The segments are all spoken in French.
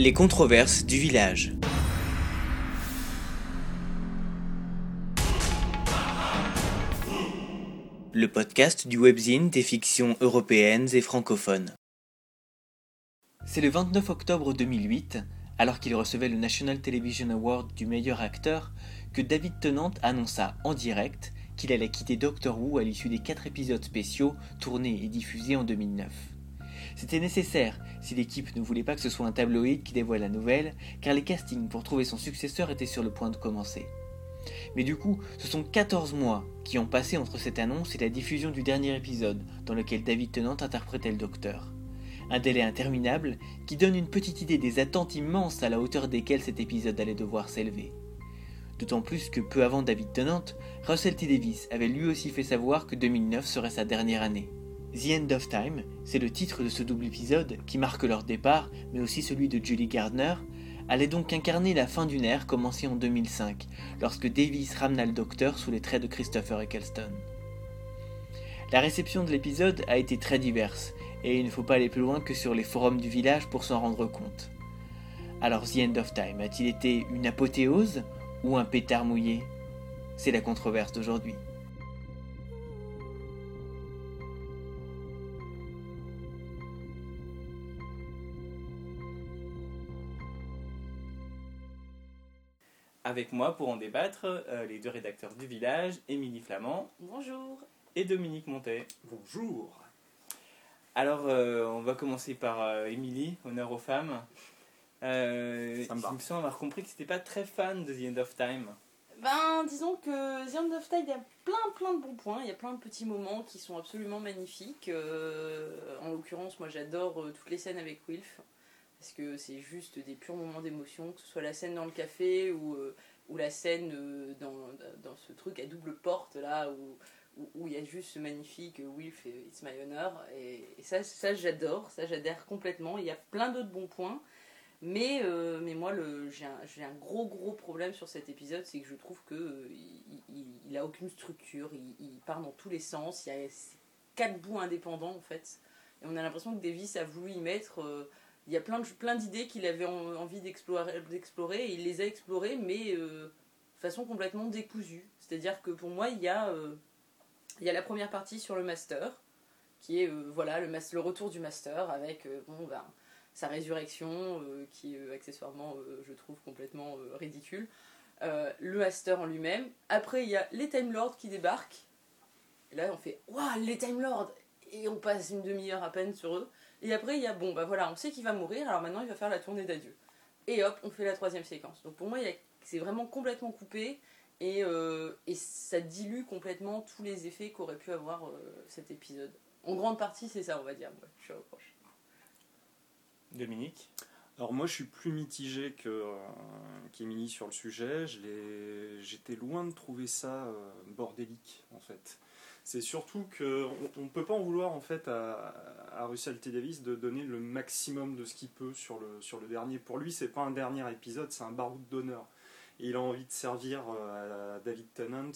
Les controverses du village. Le podcast du webzine des fictions européennes et francophones. C'est le 29 octobre 2008, alors qu'il recevait le National Television Award du meilleur acteur, que David Tennant annonça en direct qu'il allait quitter Doctor Who à l'issue des quatre épisodes spéciaux tournés et diffusés en 2009. C'était nécessaire si l'équipe ne voulait pas que ce soit un tabloïd qui dévoile la nouvelle, car les castings pour trouver son successeur étaient sur le point de commencer. Mais du coup, ce sont 14 mois qui ont passé entre cette annonce et la diffusion du dernier épisode, dans lequel David Tennant interprétait le docteur. Un délai interminable qui donne une petite idée des attentes immenses à la hauteur desquelles cet épisode allait devoir s'élever. D'autant plus que peu avant David Tennant, Russell T. Davis avait lui aussi fait savoir que 2009 serait sa dernière année. The End of Time, c'est le titre de ce double épisode qui marque leur départ, mais aussi celui de Julie Gardner, allait donc incarner la fin d'une ère commencée en 2005, lorsque Davis ramena le Docteur sous les traits de Christopher Eccleston. La réception de l'épisode a été très diverse, et il ne faut pas aller plus loin que sur les forums du village pour s'en rendre compte. Alors The End of Time a-t-il été une apothéose ou un pétard mouillé? C'est la controverse d'aujourd'hui. Avec moi pour en débattre, euh, les deux rédacteurs du village, Émilie Flamand Bonjour. et Dominique Montet. Bonjour. Alors, euh, on va commencer par euh, Émilie, honneur aux femmes. Euh, Ça me il me semble avoir compris que c'était pas très fan de The End of Time. Ben, disons que The End of Tide, il y a plein plein de bons points, il y a plein de petits moments qui sont absolument magnifiques. Euh, en l'occurrence, moi j'adore euh, toutes les scènes avec Wilf, parce que c'est juste des purs moments d'émotion, que ce soit la scène dans le café ou, euh, ou la scène euh, dans, dans ce truc à double porte là, où, où, il y a juste ce magnifique Wilf et It's My Honor. Et, ça, ça j'adore, ça j'adhère complètement. Il y a plein d'autres bons points. Mais, euh, mais moi, j'ai un, un gros gros problème sur cet épisode, c'est que je trouve que euh, il, a aucune structure, il, part dans tous les sens, il y a quatre bouts indépendants en fait. Et on a l'impression que Davis a voulu y mettre. Il y a plein d'idées qu'il avait en- envie d'explorer, et il les a explorées, mais euh, de façon complètement décousue. C'est-à-dire que pour moi, il y, a, euh, la première partie sur le master, qui est euh, voilà, le, retour du master avec bon, ben, sa résurrection, qui est accessoirement, je trouve, complètement ridicule. Le Master en lui-même. Après, il y a les Time Lords qui débarquent. Et là, on fait Waouh, les Time Lords Et on passe une demi-heure à peine sur eux. Et après, il y a Bon, bah voilà, on sait qu'il va mourir, alors maintenant il va faire la tournée d'adieu. Et hop, on fait la troisième séquence. Donc pour moi, c'est vraiment complètement coupé. Et, euh, et ça dilue complètement tous les effets qu'aurait pu avoir euh, cet épisode. En grande partie, c'est ça, on va dire. Ouais, je suis reproche. Dominique? Alors moi je suis plus mitigé que euh, qu'Émilie sur le sujet. Je l'ai- J'étais loin de trouver ça euh, bordélique en fait. C'est surtout que on, on peut pas en vouloir en fait à, Russell T Davis de donner le maximum de ce qu'il peut sur le dernier. Pour lui c'est pas un dernier épisode, c'est un baroud d'honneur. Il a envie de servir euh, à David Tennant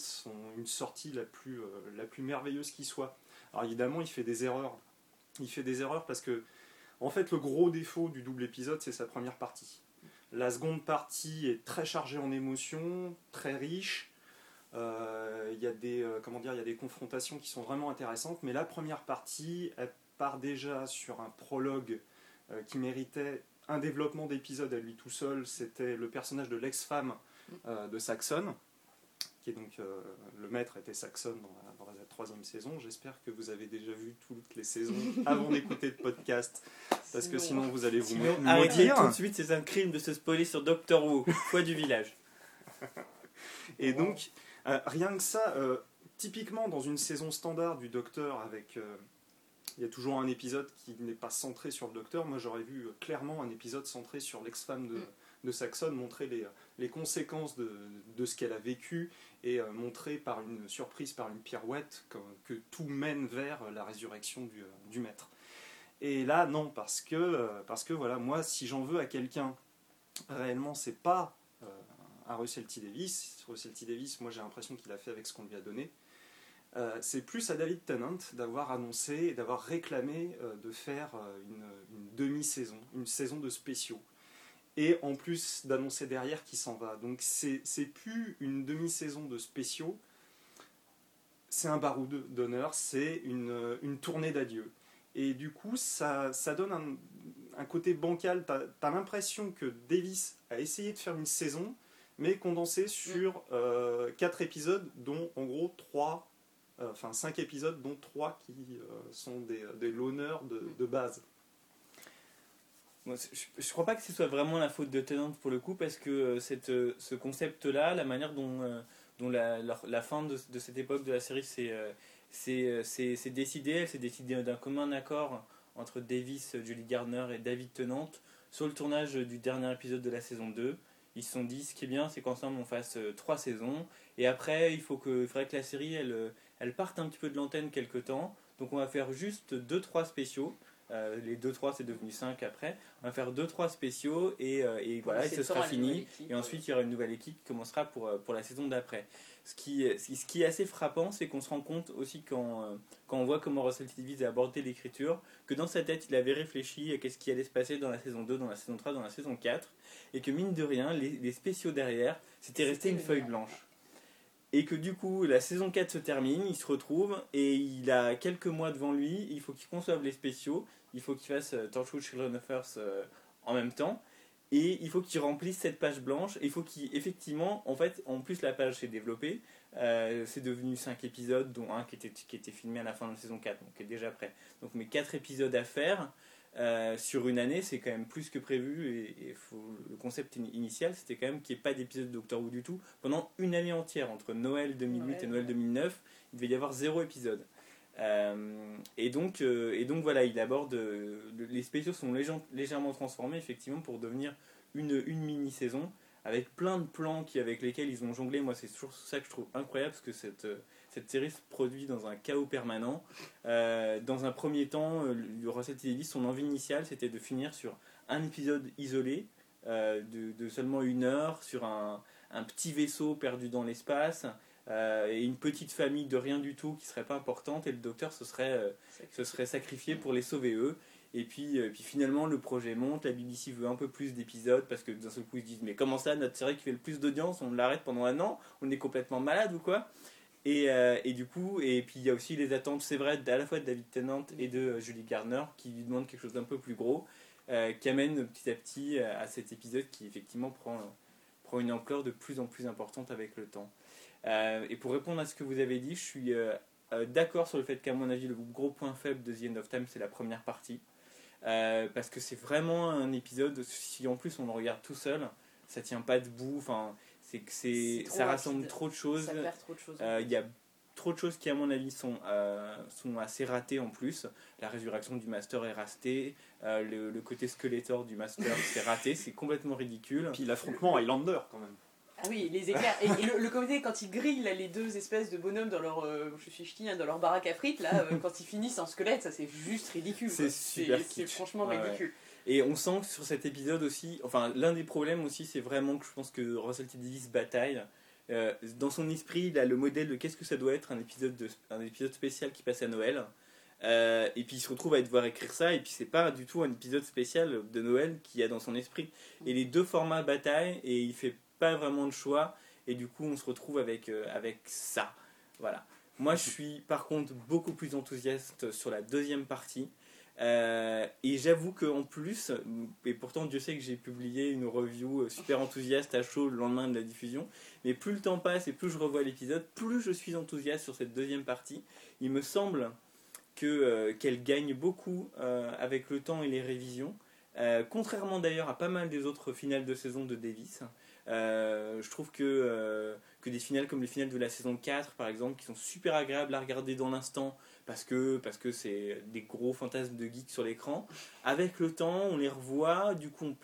une sortie la plus euh, la plus merveilleuse qui soit. Alors évidemment il fait des erreurs. Il fait des erreurs parce que En fait, le gros défaut du double épisode, c'est sa première partie. La seconde partie est très chargée en émotions, très riche. Euh, Il y a des euh, comment dire, il y a des confrontations qui sont vraiment intéressantes, mais la première partie, elle part déjà sur un prologue euh, qui méritait un développement d'épisode à lui tout seul. C'était le personnage de l'ex-femme euh, de Saxon, qui est donc euh, le maître était Saxon dans la, dans la troisième saison. J'espère que vous avez déjà vu toutes les saisons avant d'écouter le podcast, parce que sinon vous allez vous Sinon, maudire. tout de suite, c'est un crime de se spoiler sur Doctor Who, foi du village. Et donc, euh, rien que ça, euh, typiquement dans une saison standard du Docteur, avec. euh, il y a toujours un épisode qui n'est pas centré sur le Docteur. Moi, j'aurais vu clairement un épisode centré sur l'ex-femme de, de Saxon, montrer les, les conséquences de, de ce qu'elle a vécu et montrer par une surprise, par une pirouette, que, que tout mène vers la résurrection du, du maître. Et là, non, parce que, parce que voilà, moi, si j'en veux à quelqu'un, réellement, c'est pas à Russell T. Davis. Russell T. Davis, moi j'ai l'impression qu'il a fait avec ce qu'on lui a donné. Euh, c'est plus à David Tennant d'avoir annoncé et d'avoir réclamé euh, de faire euh, une, demi-saison, une saison de spéciaux. et en plus d'annoncer derrière qu'il s'en va. Donc c'est plus une demi-saison de spéciaux, c'est un baroud d'honneur, c'est une, tournée d'adieu. Et du coup, ça, donne un, un côté bancal. Tu as, l'impression que Davis a essayé de faire une saison, mais condensée sur 4 euh, épisodes, dont en gros 3, euh, enfin 5 épisodes, dont 3 qui euh, sont des, des l'honneur de, de, base. je, ne crois pas que ce soit vraiment la faute de Tennant pour le coup, parce que cette, ce concept-là, la manière dont dont la, la, fin de, de, cette époque de la série s'est c'est décidé, elle s'est décidée d'un commun accord entre Davis, Julie Gardner et David Tennant sur le tournage du dernier épisode de la saison 2. Ils se sont dit ce qui est bien c'est qu'ensemble on fasse euh, trois saisons et après il faut que, faudrait que la série elle, euh, elle parte un petit peu de l'antenne quelque temps. Donc on va faire juste 2-3 spéciaux. Euh, les 2-3 c'est devenu 5 après. On va faire 2-3 spéciaux et, et voilà, et ce sera fini. Et ensuite il y aura une nouvelle équipe qui commencera pour, pour la saison d'après. Ce qui, ce qui est assez frappant, c'est qu'on se rend compte aussi quand, euh, quand on voit comment Russell. Davies a abordé l'écriture, que dans sa tête, il avait réfléchi à ce qui allait se passer dans la saison 2, dans la saison 3, dans la saison 4, et que mine de rien, les, les spéciaux derrière, c'était resté une feuille blanche. Et que du coup, la saison 4 se termine, il se retrouve, et il a quelques mois devant lui, il faut qu'il conçoive les spéciaux, il faut qu'il fasse euh, Torchwood Children of Earth en même temps, et il faut qu'il remplisse cette page blanche. Et il faut qu'effectivement, en fait, en plus la page s'est développée. Euh, c'est devenu 5 épisodes, dont un qui était, qui était filmé à la fin de la saison 4, donc qui est déjà prêt. Donc mes 4 épisodes à faire euh, sur une année, c'est quand même plus que prévu. Et, faut, le concept initial, c'était quand même qu'il n'y ait pas d'épisode de Doctor Who du tout pendant une année entière. Entre Noël 2008 et Noël 2009, il devait y avoir zéro épisode. Euh, et, donc, euh, et donc voilà, il aborde. Euh, les spéciaux sont légèrement transformés effectivement pour devenir une, mini-saison avec plein de plans qui, avec lesquels ils ont jonglé. Moi, c'est toujours ça que je trouve incroyable parce que cette, série se produit dans un chaos permanent. dans un premier temps, le Russell T. son envie initiale, c'était de finir sur un épisode isolé de, seulement une heure sur un petit vaisseau perdu dans l'espace euh, et une petite famille de rien du tout qui serait pas importante et le docteur se serait, euh, se serait sacrifié pour les sauver eux. Et puis, euh, puis finalement le projet monte, la BBC veut un peu plus d'épisodes parce que d'un seul coup ils se disent mais comment ça notre série qui fait le plus d'audience on l'arrête pendant un an On est complètement malade ou quoi? Et, et, du coup, et puis il y a aussi les attentes, c'est vrai, à la fois de David Tennant et de Julie Garner qui lui demandent quelque chose d'un peu plus gros, qui amène petit à petit à cet épisode qui effectivement prend, prend une ampleur de plus en plus importante avec le temps. Euh, et pour répondre à ce que vous avez dit, je suis euh, euh, d'accord sur le fait qu'à mon avis, le gros point faible de The End of Time, c'est la première partie. parce que c'est vraiment un épisode, si en plus on le regarde tout seul, ça tient pas debout, enfin, c'est que c'est, ça rassemble trop de choses. Il y a trop de choses qui, à mon avis, sont, sont assez ratées en plus. La résurrection du Master est ratée. le, le, côté Skeletor du Master, c'est raté. C'est complètement ridicule. Puis l'affrontement Highlander, quand même. Ah oui, les éclairs. Et, le, comité, quand ils grillent les deux espèces de bonhommes dans leur, euh, je suis ch'ti, hein, dans leur baraque à frites, là, euh, quand ils finissent en squelette, ça c'est juste ridicule. C'est super C'est franchement ridicule. Et on sent que sur cet épisode aussi, enfin l'un des problèmes aussi, c'est vraiment que je pense que Russell T. Davies bataille. Euh, dans son esprit, il a le modèle de qu'est-ce que ça doit être un épisode, de, un épisode spécial qui passe à Noël. et puis il se retrouve à devoir écrire ça, et puis c'est pas du tout un épisode spécial de Noël qu'il y a dans son esprit. Et les deux formats bataillent, et il fait pas vraiment de choix et du coup on se retrouve avec, euh, avec ça. Voilà. Moi je suis par contre beaucoup plus enthousiaste sur la deuxième partie. Euh, et j'avoue qu'en plus, et pourtant Dieu sait que j'ai publié une review euh, super enthousiaste à chaud le lendemain de la diffusion, mais plus le temps passe et plus je revois l'épisode, plus je suis enthousiaste sur cette deuxième partie. Il me semble que qu'elle gagne beaucoup avec le temps et les révisions, contrairement d'ailleurs à pas mal des autres finales de saison de Davis. Euh, je trouve que, euh, que des finales comme les finales de la saison 4 par exemple qui sont super agréables à regarder dans l'instant parce que parce que c'est des gros fantasmes de geek sur l'écran avec le temps on les revoit du coup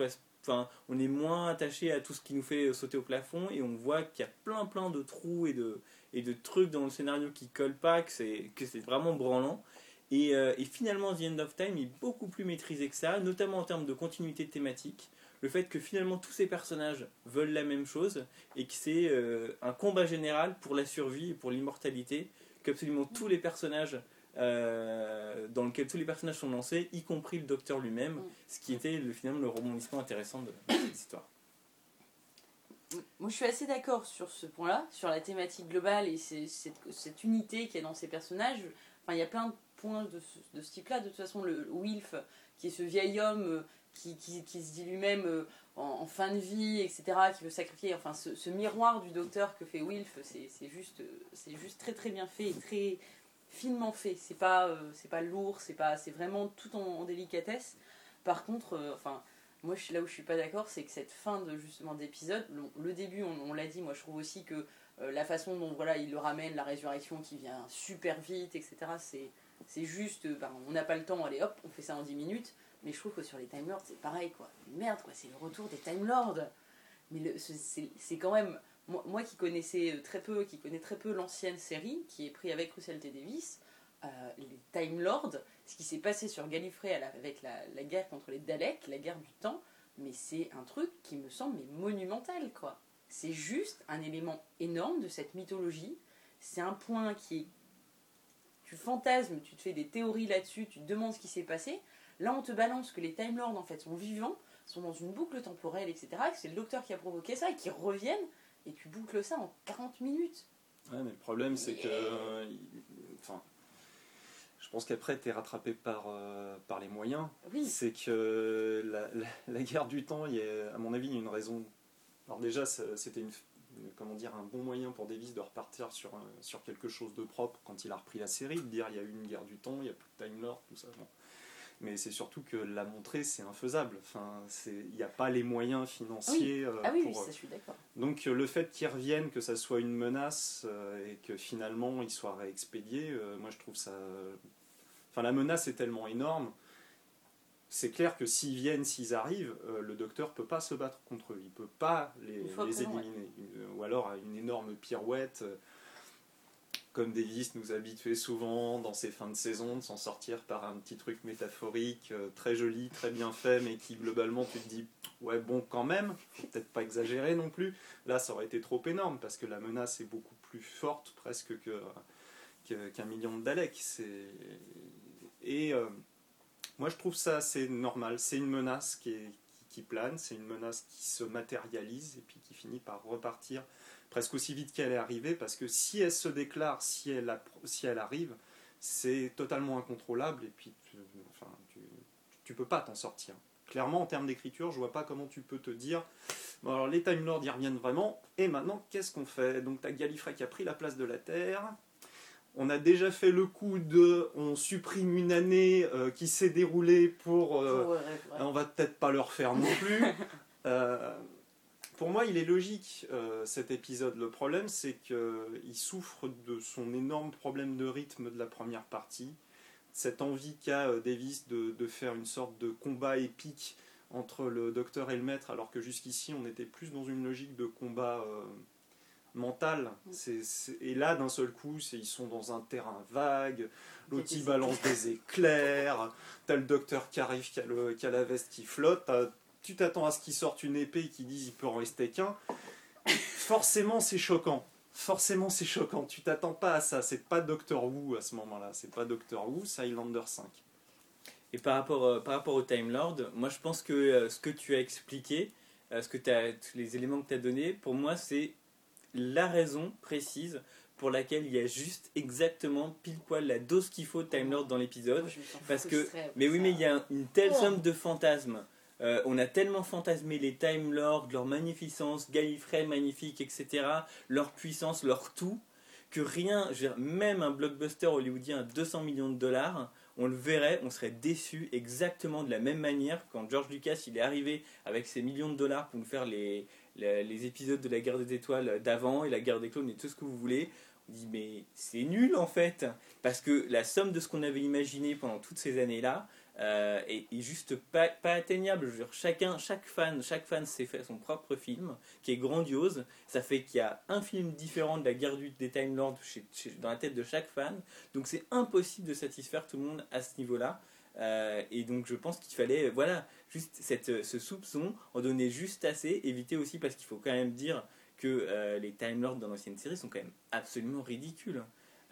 on est moins attaché à tout ce qui nous fait sauter au plafond et on voit qu'il y a plein plein de trous et de et de trucs dans le scénario qui collent pas que c'est que c'est vraiment branlant. Et, euh, et, finalement The End of Time est beaucoup plus maîtrisé que ça notamment en termes de continuité thématique le fait que finalement tous ces personnages veulent la même chose et que c'est euh, un combat général pour la survie et pour l'immortalité qu'absolument tous les personnages euh, dans lequel tous les personnages sont lancés, y compris le docteur lui-même, Mm. ce qui était le, finalement le rebondissement intéressant de, de cette histoire. Moi, je suis assez d'accord sur ce point-là, sur la thématique globale et cette, cette unité qu'il y a dans ces personnages. Enfin, il y a plein de de ce, type-là. De toute façon, le Wilf, qui est ce vieil homme euh, qui, qui- se dit lui-même euh, en, fin de vie, etc., qui veut sacrifier. Enfin, ce, miroir du docteur que fait Wilf, c'est juste, juste très très bien fait et très finement fait. C'est pas, euh, pas lourd, c'est vraiment tout en, délicatesse. Par contre, enfin. Moi, là où je suis pas d'accord, c'est que cette fin de justement d'épisode, le, début, on, l'a dit, moi je trouve aussi que la façon dont voilà il le ramène, la résurrection qui vient super vite, etc. C'est c'est juste, euh, ben, on n'a pas le temps, allez hop, on fait ça en 10 minutes. Mais je trouve que sur les Time Lords, c'est pareil quoi. Merde quoi, c'est le retour des Time Lords. Mais c'est- quand même moi, qui connaissais euh, très peu, qui connais très peu l'ancienne série, qui est pris avec Russell T Davis, euh, les Time Lords, ce qui s'est passé sur Gallifrey avec la, la guerre contre les Daleks, la guerre du temps, mais c'est un truc qui me semble mais monumental quoi. C'est juste un élément énorme de cette mythologie. C'est un point qui est tu fantasmes, tu te fais des théories là-dessus, tu te demandes ce qui s'est passé. Là, on te balance que les Time Lords en fait sont vivants, sont dans une boucle temporelle, etc. Que c'est le docteur qui a provoqué ça et qui reviennent et tu boucles ça en 40 minutes. Ouais, mais le problème, c'est que. euh, il- enfin, je pense qu'après, tu es rattrapé par, euh, par les moyens. Oui, C'est que la, la- la guerre du temps, il y a, à mon avis, une raison. Alors, déjà, c'était une- comment dire, un bon moyen pour Davis de repartir sur, un- sur quelque chose de propre quand il a repris la série, de dire il y a eu une guerre du temps, il n'y a plus de Time Lord, tout ça. bon. Mais c'est surtout que la montrer, c'est infaisable. Enfin, il n'y a pas les moyens financiers euh, ah oui, oui, pour. ça je suis d'accord. Donc euh, le fait qu'ils reviennent, que ça soit une menace euh, et que finalement ils soient réexpédiés, euh, moi je trouve ça. Enfin la menace est tellement énorme. C'est clair que s'ils viennent, s'ils arrivent, euh, le docteur peut pas se battre contre eux. Il peut pas les, ouais. éliminer. Ou alors à une énorme pirouette, euh, comme Davis nous habituait souvent dans ses fins de saison, de s'en sortir par un petit truc métaphorique, euh, très joli, très bien fait, mais qui globalement tu te dis ouais bon quand même, faut peut-être pas exagérer non plus. Là, ça aurait été trop énorme parce que la menace est beaucoup plus forte presque que qu'un million de Daleks. Et moi je trouve ça assez normal. C'est une menace qui est qui, plane, c'est une menace qui se matérialise et puis qui finit par repartir presque aussi vite qu'elle est arrivée parce que si elle se déclare, si elle, arrive, c'est totalement incontrôlable et puis tu, enfin, tu, peux pas t'en sortir. Clairement, en termes d'écriture, je vois pas comment tu peux te dire bon, alors les Time Lords y reviennent vraiment, et maintenant qu'est-ce qu'on fait? Donc, tu Gallifrey qui a pris la place de la Terre. On a déjà fait le coup de on supprime une année euh, qui s'est déroulée pour. euh, Pour, ouais. on va peut-être pas le refaire non plus. Euh, pour moi, il est logique cet épisode. Le problème, c'est qu'il souffre de son énorme problème de rythme de la première partie. Cette envie qu'a Davis de, de faire une sorte de combat épique entre le docteur et le maître, alors que jusqu'ici, on était plus dans une logique de combat mental. C'est- c'est- et là, d'un seul coup, c'est- ils sont dans un terrain vague. L'autre, Il balance des éclairs. T'as le docteur qui arrive, qui a, le- qui a la veste qui flotte. Tu t'attends à ce qu'il sorte une épée et qu'il dise il peut en rester qu'un. Forcément, c'est choquant. Forcément, c'est choquant. Tu t'attends pas à ça. C'est pas Doctor Who à ce moment-là. C'est pas Doctor Who, c'est Highlander 5. Et par rapport, euh, par rapport au Time Lord, moi je pense que euh, ce que tu as expliqué, euh, ce que t'as- tous les éléments que tu as donnés, pour moi c'est la raison précise pour laquelle il y a juste exactement pile poil la dose qu'il faut de Time Lord dans l'épisode. Parce que, mais oui, mais il y a un- une telle Oh. somme de fantasmes. Euh, on a tellement fantasmé les Time Lords, leur magnificence, Gallifrey magnifique, etc., leur puissance, leur tout, que rien, je veux dire, même un blockbuster hollywoodien à 200 millions de dollars, on le verrait, on serait déçu exactement de la même manière quand George Lucas il est arrivé avec ses millions de dollars pour nous faire les, les, épisodes de la guerre des étoiles d'avant et la guerre des clones et tout ce que vous voulez. On dit mais c'est nul en fait parce que la somme de ce qu'on avait imaginé pendant toutes ces années-là euh, est, juste pas, atteignable. Je veux dire, chacun, chaque fan, chaque fan s'est fait son propre film qui est grandiose. Ça fait qu'il y a un film différent de la guerre du- des Time Lords chez- dans la tête de chaque fan. Donc c'est impossible de satisfaire tout le monde à ce niveau-là. Euh, et donc je pense qu'il fallait, voilà, juste cette, ce soupçon, en donner juste assez, éviter aussi parce qu'il faut quand même dire que euh, les Time Lords dans l'ancienne série sont quand même absolument ridicules.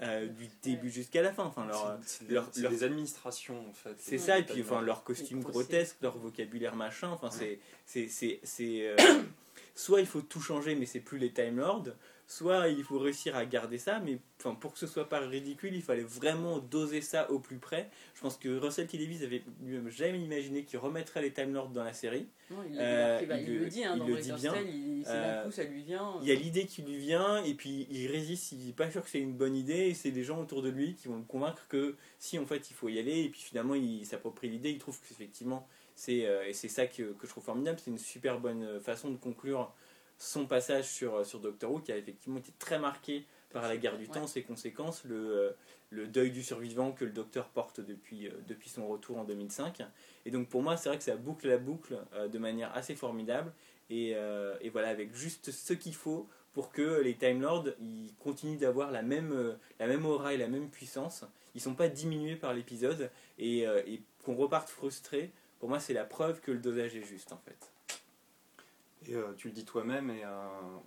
euh, du début jusqu'à la fin. Enfin, leur, C'est- c'est leur- c'est leur- des administrations en fait. c'est ça, et Time puis enfin, Lord. leurs costumes Les procès. grotesques, leur vocabulaire machin, enfin, c'est. c'est, c'est, c'est, euh, soit il faut tout changer, mais c'est plus les Time Lords, soit il faut réussir à garder ça, mais enfin, pour que ce soit pas ridicule, il fallait vraiment doser ça au plus près. Je pense que Russell T. Davies avait lui-même jamais imaginé qu'il remettrait les Time Lords dans la série. Non, il, Euh, il- il il le- le dit, hein, il dans le dit bien. Il- Euh, coup, ça lui vient. Il y a l'idée qui lui vient, et puis il résiste, il n'est pas sûr que c'est une bonne idée, et c'est des gens autour de lui qui vont le convaincre que si en fait il faut y aller, et puis finalement il s'approprie l'idée, il trouve qu'effectivement c'est euh, et c'est ça que, que je trouve formidable, c'est une super bonne euh, façon de conclure son passage sur, euh, sur Doctor Who qui a effectivement été très marqué par la guerre du Ouais. temps, ses conséquences, le, euh, le deuil du survivant que le docteur porte depuis, euh, depuis son retour en 2005. Et donc pour moi, c'est vrai que ça boucle la boucle de manière assez formidable. Et, euh, et voilà, avec juste ce qu'il faut pour que les Time Lords ils continuent d'avoir la même, la même aura et la même puissance. Ils sont pas diminués par l'épisode et, et qu'on reparte frustré. Pour moi, c'est la preuve que le dosage est juste en fait. Et euh, tu le dis toi-même, et euh,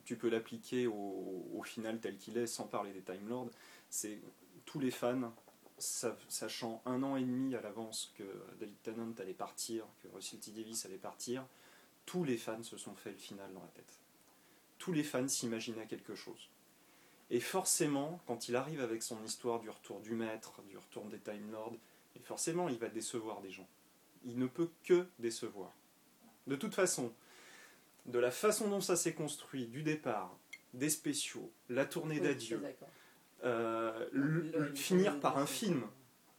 tu peux l'appliquer au, final tel qu'il est, sans parler des Time Lords. C'est tous les fans, sa- sachant un an et demi à l'avance que David Tennant allait partir, que Russell T Davis allait partir, tous les fans se sont fait le final dans la tête. Tous les fans s'imaginaient quelque chose. Et forcément, quand il arrive avec son histoire du retour du maître, du retour des Time Lords, et forcément, il va décevoir des gens. Il ne peut que décevoir. De toute façon, de la façon dont ça s'est construit, du départ, des spéciaux, la tournée Oui, d'adieu, euh, le- Le- le- finir le- par un film,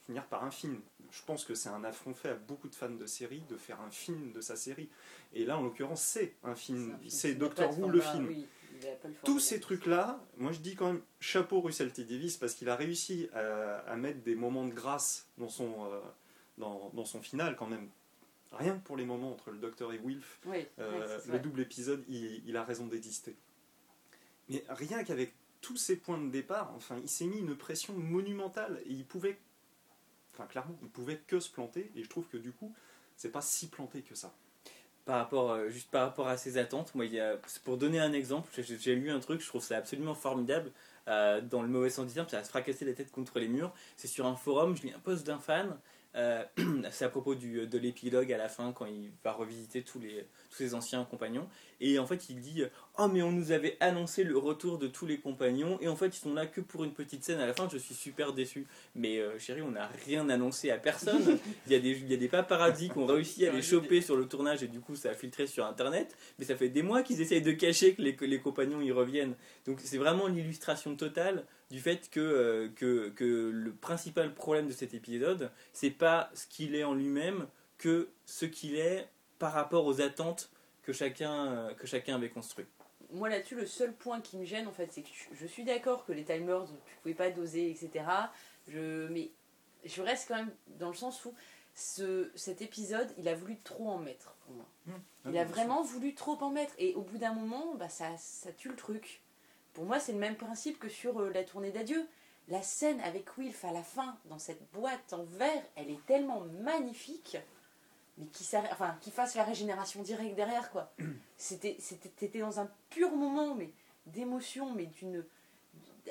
finir par un film. Je pense que c'est un affront fait à beaucoup de fans de séries de faire un film de sa série. Et là, en l'occurrence, c'est un film. C'est Doctor Who, le film. oui, Tous ces trucs-là, moi je dis quand même chapeau Russell T. Davis parce qu'il a réussi à, à mettre des moments de grâce dans son, euh, dans, dans son final quand même. Rien que pour les moments entre le Docteur et Wilf, Oui, euh, le double épisode, il, il a raison d'exister. Mais rien qu'avec tous ces points de départ, enfin, il s'est mis une pression monumentale et il pouvait, enfin clairement, il pouvait que se planter. Et je trouve que du coup, c'est pas si planté que ça. par rapport, euh, juste par rapport à ses attentes, moi, il y a, pour donner un exemple, j'ai- j'ai lu un truc, je trouve ça absolument formidable, euh, dans le mauvais sens du terme, ça va se fracasser la tête contre les murs. C'est sur un forum, je lis un post d'un fan, euh, c'est à propos du, de l'épilogue à la fin, quand il va revisiter tous, les, tous ses anciens compagnons. Et en fait, il dit Oh, mais on nous avait annoncé le retour de tous les compagnons, et en fait, ils sont là que pour une petite scène à la fin, je suis super déçu. Mais euh, chérie, on n'a rien annoncé à personne. Il y a des, il y a des paparazzis qui ont réussi à les choper sur le tournage, et du coup, ça a filtré sur internet. Mais ça fait des mois qu'ils essayent de cacher que les, que les compagnons y reviennent. Donc, c'est vraiment l'illustration totale du fait que, euh, que, que le principal problème de cet épisode, c'est pas ce qu'il est en lui-même, que ce qu'il est par rapport aux attentes que chacun, euh, que chacun avait construit. Moi là-dessus, le seul point qui me gêne en fait, c'est que je, je suis d'accord que les timers, tu pouvais pas doser, etc. Je, mais je reste quand même dans le sens où ce, cet épisode, il a voulu trop en mettre pour moi. Il a vraiment voulu trop en mettre et au bout d'un moment, bah, ça, ça tue le truc. Pour moi, c'est le même principe que sur euh, la tournée d'adieu. La scène avec Wilf à la fin, dans cette boîte en verre, elle est tellement magnifique, mais qui, enfin, fasse la régénération directe derrière, quoi. C'était, dans un pur moment, mais d'émotion, mais d'une,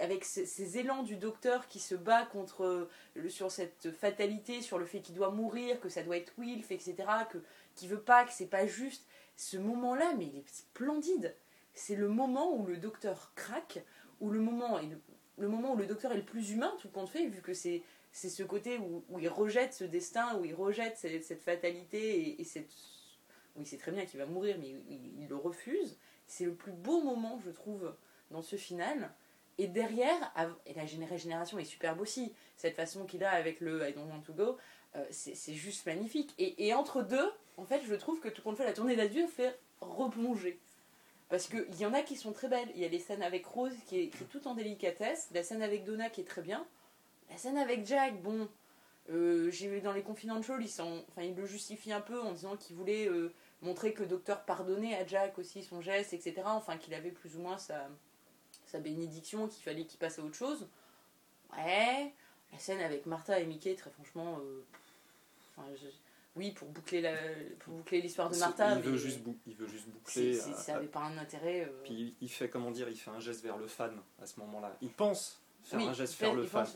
avec ces, ces élans du docteur qui se bat contre euh, le- sur cette fatalité, sur le fait qu'il doit mourir, que ça doit être Wilf, etc., que qui veut pas, que c'est pas juste. Ce moment-là, mais il est splendide. C'est le moment où le docteur craque, où le moment le, moment où le docteur est le plus humain, tout compte fait, vu que c'est c'est ce côté où, il rejette ce destin, où il rejette cette, fatalité et, et cette oui, c'est très bien qu'il va mourir, mais il, le refuse. C'est le plus beau moment, je trouve, dans ce final. Et derrière, et la géné- régénération est superbe aussi. Cette façon qu'il a avec le I don't want to go, euh, c'est c'est juste magnifique. Et, et entre deux, en fait, je trouve que tout compte fait, la tournée d'adieu fait replonger. Parce qu'il y en a qui sont très belles. Il y a les scènes avec Rose qui est, tout en délicatesse, la scène avec Donna qui est très bien. La scène avec Jack, bon, euh, j'ai vu dans les Confidential, ils, sont, enfin, ils le justifient un peu en disant qu'il voulait euh, montrer que docteur pardonnait à Jack aussi son geste, etc. Enfin, qu'il avait plus ou moins sa, bénédiction, qu'il fallait qu'il passe à autre chose. Ouais, la scène avec Martha et Mickey, très franchement, euh, oui, pour boucler la, pour boucler l'histoire de Martha, il, veut mais juste il veut juste boucler. c'est- euh, ça n'avait pas un intérêt. euh, Puis il fait, comment dire, il fait un geste vers le fan à ce moment-là. Il pense faire Oui, un geste vers le fan.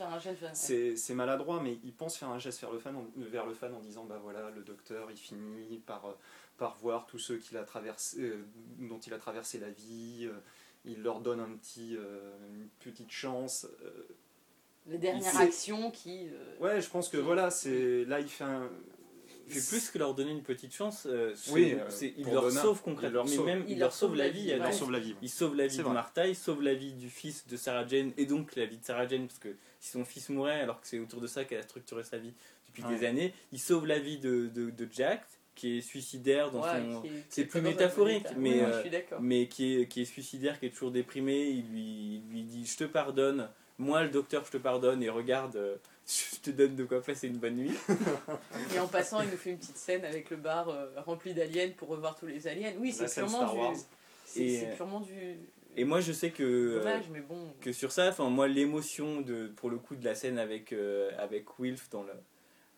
C'est maladroit, mais il pense faire un geste vers le fan en, vers le fan en disant bah voilà, le docteur, il finit par, euh, par voir tous ceux qu'il a traversé, euh, dont il a traversé la vie. euh, il leur donne un petit, une petite chance. Les dernières Il- actions qui. euh, ouais, je pense que voilà, c'est là il fait un. Plus que leur donner une petite chance. euh, Oui, euh, il leur Donna, sauve il concrètement. leur mais sauve. même il, leur sauve la vie. Il leur ouais. sauve la vie. Il sauve la vie de vrai. Martha, il sauve la vie du fils de Sarah Jane et donc la vie de Sarah Jane parce que si son fils mourait alors que c'est autour de ça qu'elle a structuré sa vie depuis Ouais. des années, il sauve la vie de, de, de Jack qui est suicidaire dans ouais, son c'est est plus métaphorique, mais, Oui, euh, mais qui est, qui est suicidaire, qui est toujours déprimé, il lui, il lui dit je te pardonne, moi le docteur je te pardonne et regarde, euh, je te donne de quoi passer une bonne nuit. Et en passant, il nous fait une petite scène avec le bar euh, rempli d'aliens pour revoir tous les aliens. Oui, c'est La purement euh, purement du. Et moi je sais que... Dommage, mais bon. que sur ça, enfin moi l'émotion de pour le coup de la scène avec euh, avec Wilf dans le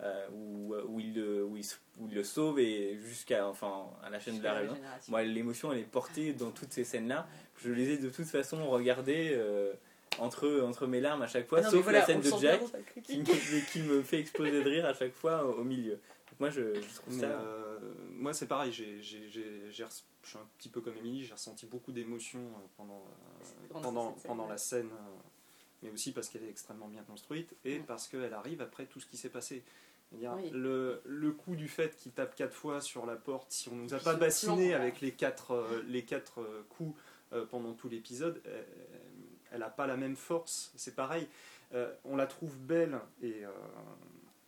euh, où, où il le où il, se- où il le sauve et jusqu'à enfin à la chaîne de la Jusqu'à Réunion. Moi l'émotion elle est portée dans toutes ces scènes là. Je les ai de toute façon regardées euh, entre entre mes larmes à chaque fois, Ah non, sauf voilà, la scène de sent Jack qui me, qui me fait exploser de rire à chaque fois au, au milieu. Donc moi je, je trouve Mais, ça. euh, moi, c'est pareil. j'ai- j'ai- j'ai- je suis un petit peu comme Émilie. J'ai ressenti beaucoup d'émotions euh, pendant, euh, pendant, scène, pendant ouais. la scène, euh, mais aussi parce qu'elle est extrêmement bien construite et Mm. parce qu'elle arrive après tout ce qui s'est passé. Oui. le, le coup du fait qu'il tape quatre fois sur la porte, si on nous a pas bassiné plan, avec les quatre, euh, les quatre coups euh, pendant tout l'épisode, euh, elle n'a pas la même force. C'est pareil. Euh, on la trouve belle et euh,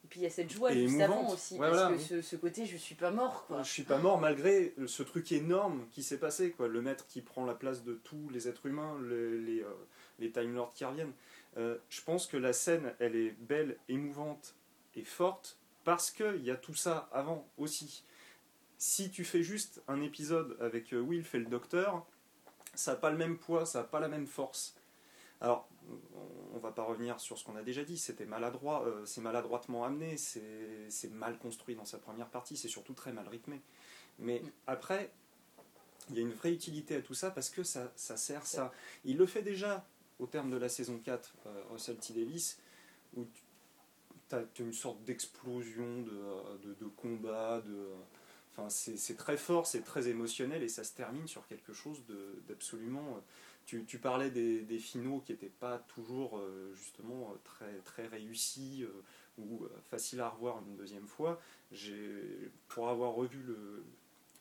Et puis il y a cette joie juste émouvante. avant aussi. Ouais, parce voilà, que ce, ce côté, je suis pas mort. Quoi. Je suis pas mort malgré ce truc énorme qui s'est passé, quoi. Le maître qui prend la place de tous les êtres humains, le- les, euh, les Time Lords qui reviennent. Euh, je pense que la scène, elle est belle, émouvante et forte parce qu'il y a tout ça avant aussi. Si tu fais juste un épisode avec Wilf et le docteur, ça n'a pas le même poids, ça n'a pas la même force. Alors, on- on va pas revenir sur ce qu'on a déjà dit, c'était maladroit, euh, c'est maladroitement amené, c'est mal construit dans sa première partie, c'est surtout très mal rythmé. Mais Mm. après, il y a une vraie utilité à tout ça parce que ça, ça sert ça. Il le fait déjà au terme de la saison 4, euh, Russell T. Davis, où tu as, une sorte d'explosion de, euh, de, de combat, de... Enfin, c'est très fort, c'est très émotionnel et ça se termine sur quelque chose d'absolument. Tu, tu parlais des, des finaux qui n'étaient pas toujours euh, justement euh, très, très réussis euh, ou faciles à revoir une deuxième fois. Pour avoir revu le,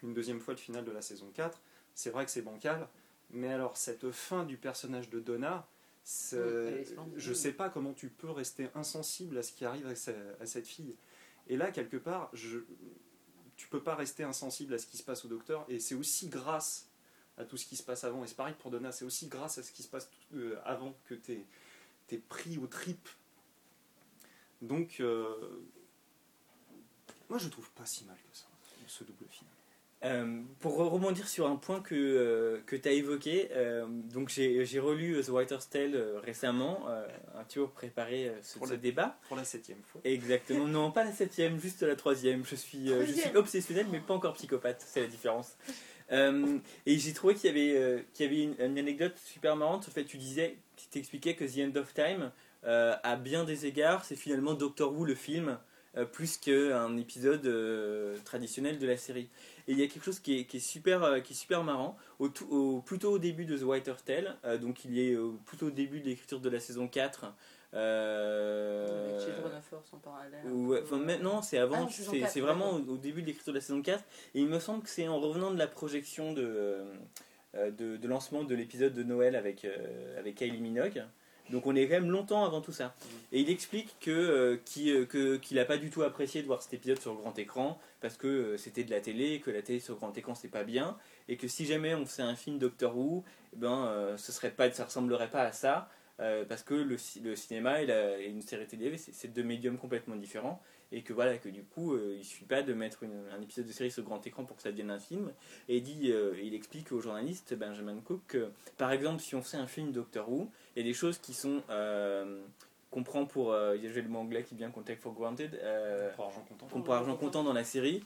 une deuxième fois le final de la saison 4, c'est vrai que c'est bancal, mais alors cette fin du personnage de Donna, je sais pas comment tu peux rester insensible à ce qui arrive à cette fille. Et là, quelque part, je, tu peux pas rester insensible à ce qui se passe au docteur, et c'est aussi grâce à tout ce qui se passe avant. Et c'est pareil pour Donna, c'est aussi grâce à ce qui se passe tout- euh, avant que tu es, pris aux tripes. Donc, euh, moi je trouve pas si mal que ça, ce double final. Euh, pour rebondir sur un point que, euh, que tu as évoqué, euh, donc j'ai relu The Writer's Tale récemment, euh, un petit peu pour préparer ce, Pour ce la- débat. Pour la septième fois. Exactement, non pas la septième, juste la troisième. Je suis, euh, je suis Troisième. obsessionnel mais pas encore psychopathe, c'est la différence. Euh, et j'ai trouvé qu'il y avait, euh, qu'il y avait une, anecdote super marrante. En fait, tu disais, tu t'expliquais que The End of Time, euh, à bien des égards, c'est finalement Doctor Who le film, plus qu'un épisode traditionnel de la série. Et il y a quelque chose qui est, qui est super, qui est super marrant. Plutôt au début de The Writer's Tale, donc il est plutôt au début de l'écriture de la saison 4. Euh, Avec Children of Force en parallèle. Ouais, enfin, euh, maintenant, c'est Ah, avant, saison c'est 4, c'est vraiment au, au début de l'écriture de la saison 4. Et il me semble que c'est en revenant de la projection de, euh, de, de lancement de l'épisode de Noël avec, euh, avec Kylie Minogue. Donc on est quand même longtemps avant tout ça. Et il explique que euh, qu'il euh, n'a pas du tout apprécié de voir cet épisode sur grand écran parce que euh, c'était de la télé, que la télé sur grand écran c'est pas bien, et que si jamais on faisait un film Doctor Who, eh ben euh, ce serait pas, ça ressemblerait pas à ça. Euh, parce que le, ci- le cinéma et, la- et une série télé, c'est deux médiums complètement différents, et que voilà, que du coup, euh, il suffit pas de mettre une- un épisode de série sur grand écran pour que ça devienne un film. Et il, dit, euh, il explique au journaliste Benjamin Cook que, par exemple, si on fait un film Doctor Who, il y a des choses qui sont euh, qu'on prend pour, j'ai le mot anglais qui vient qu'on take for granted, Pour argent comptant. qu'on pour argent comptant dans la série,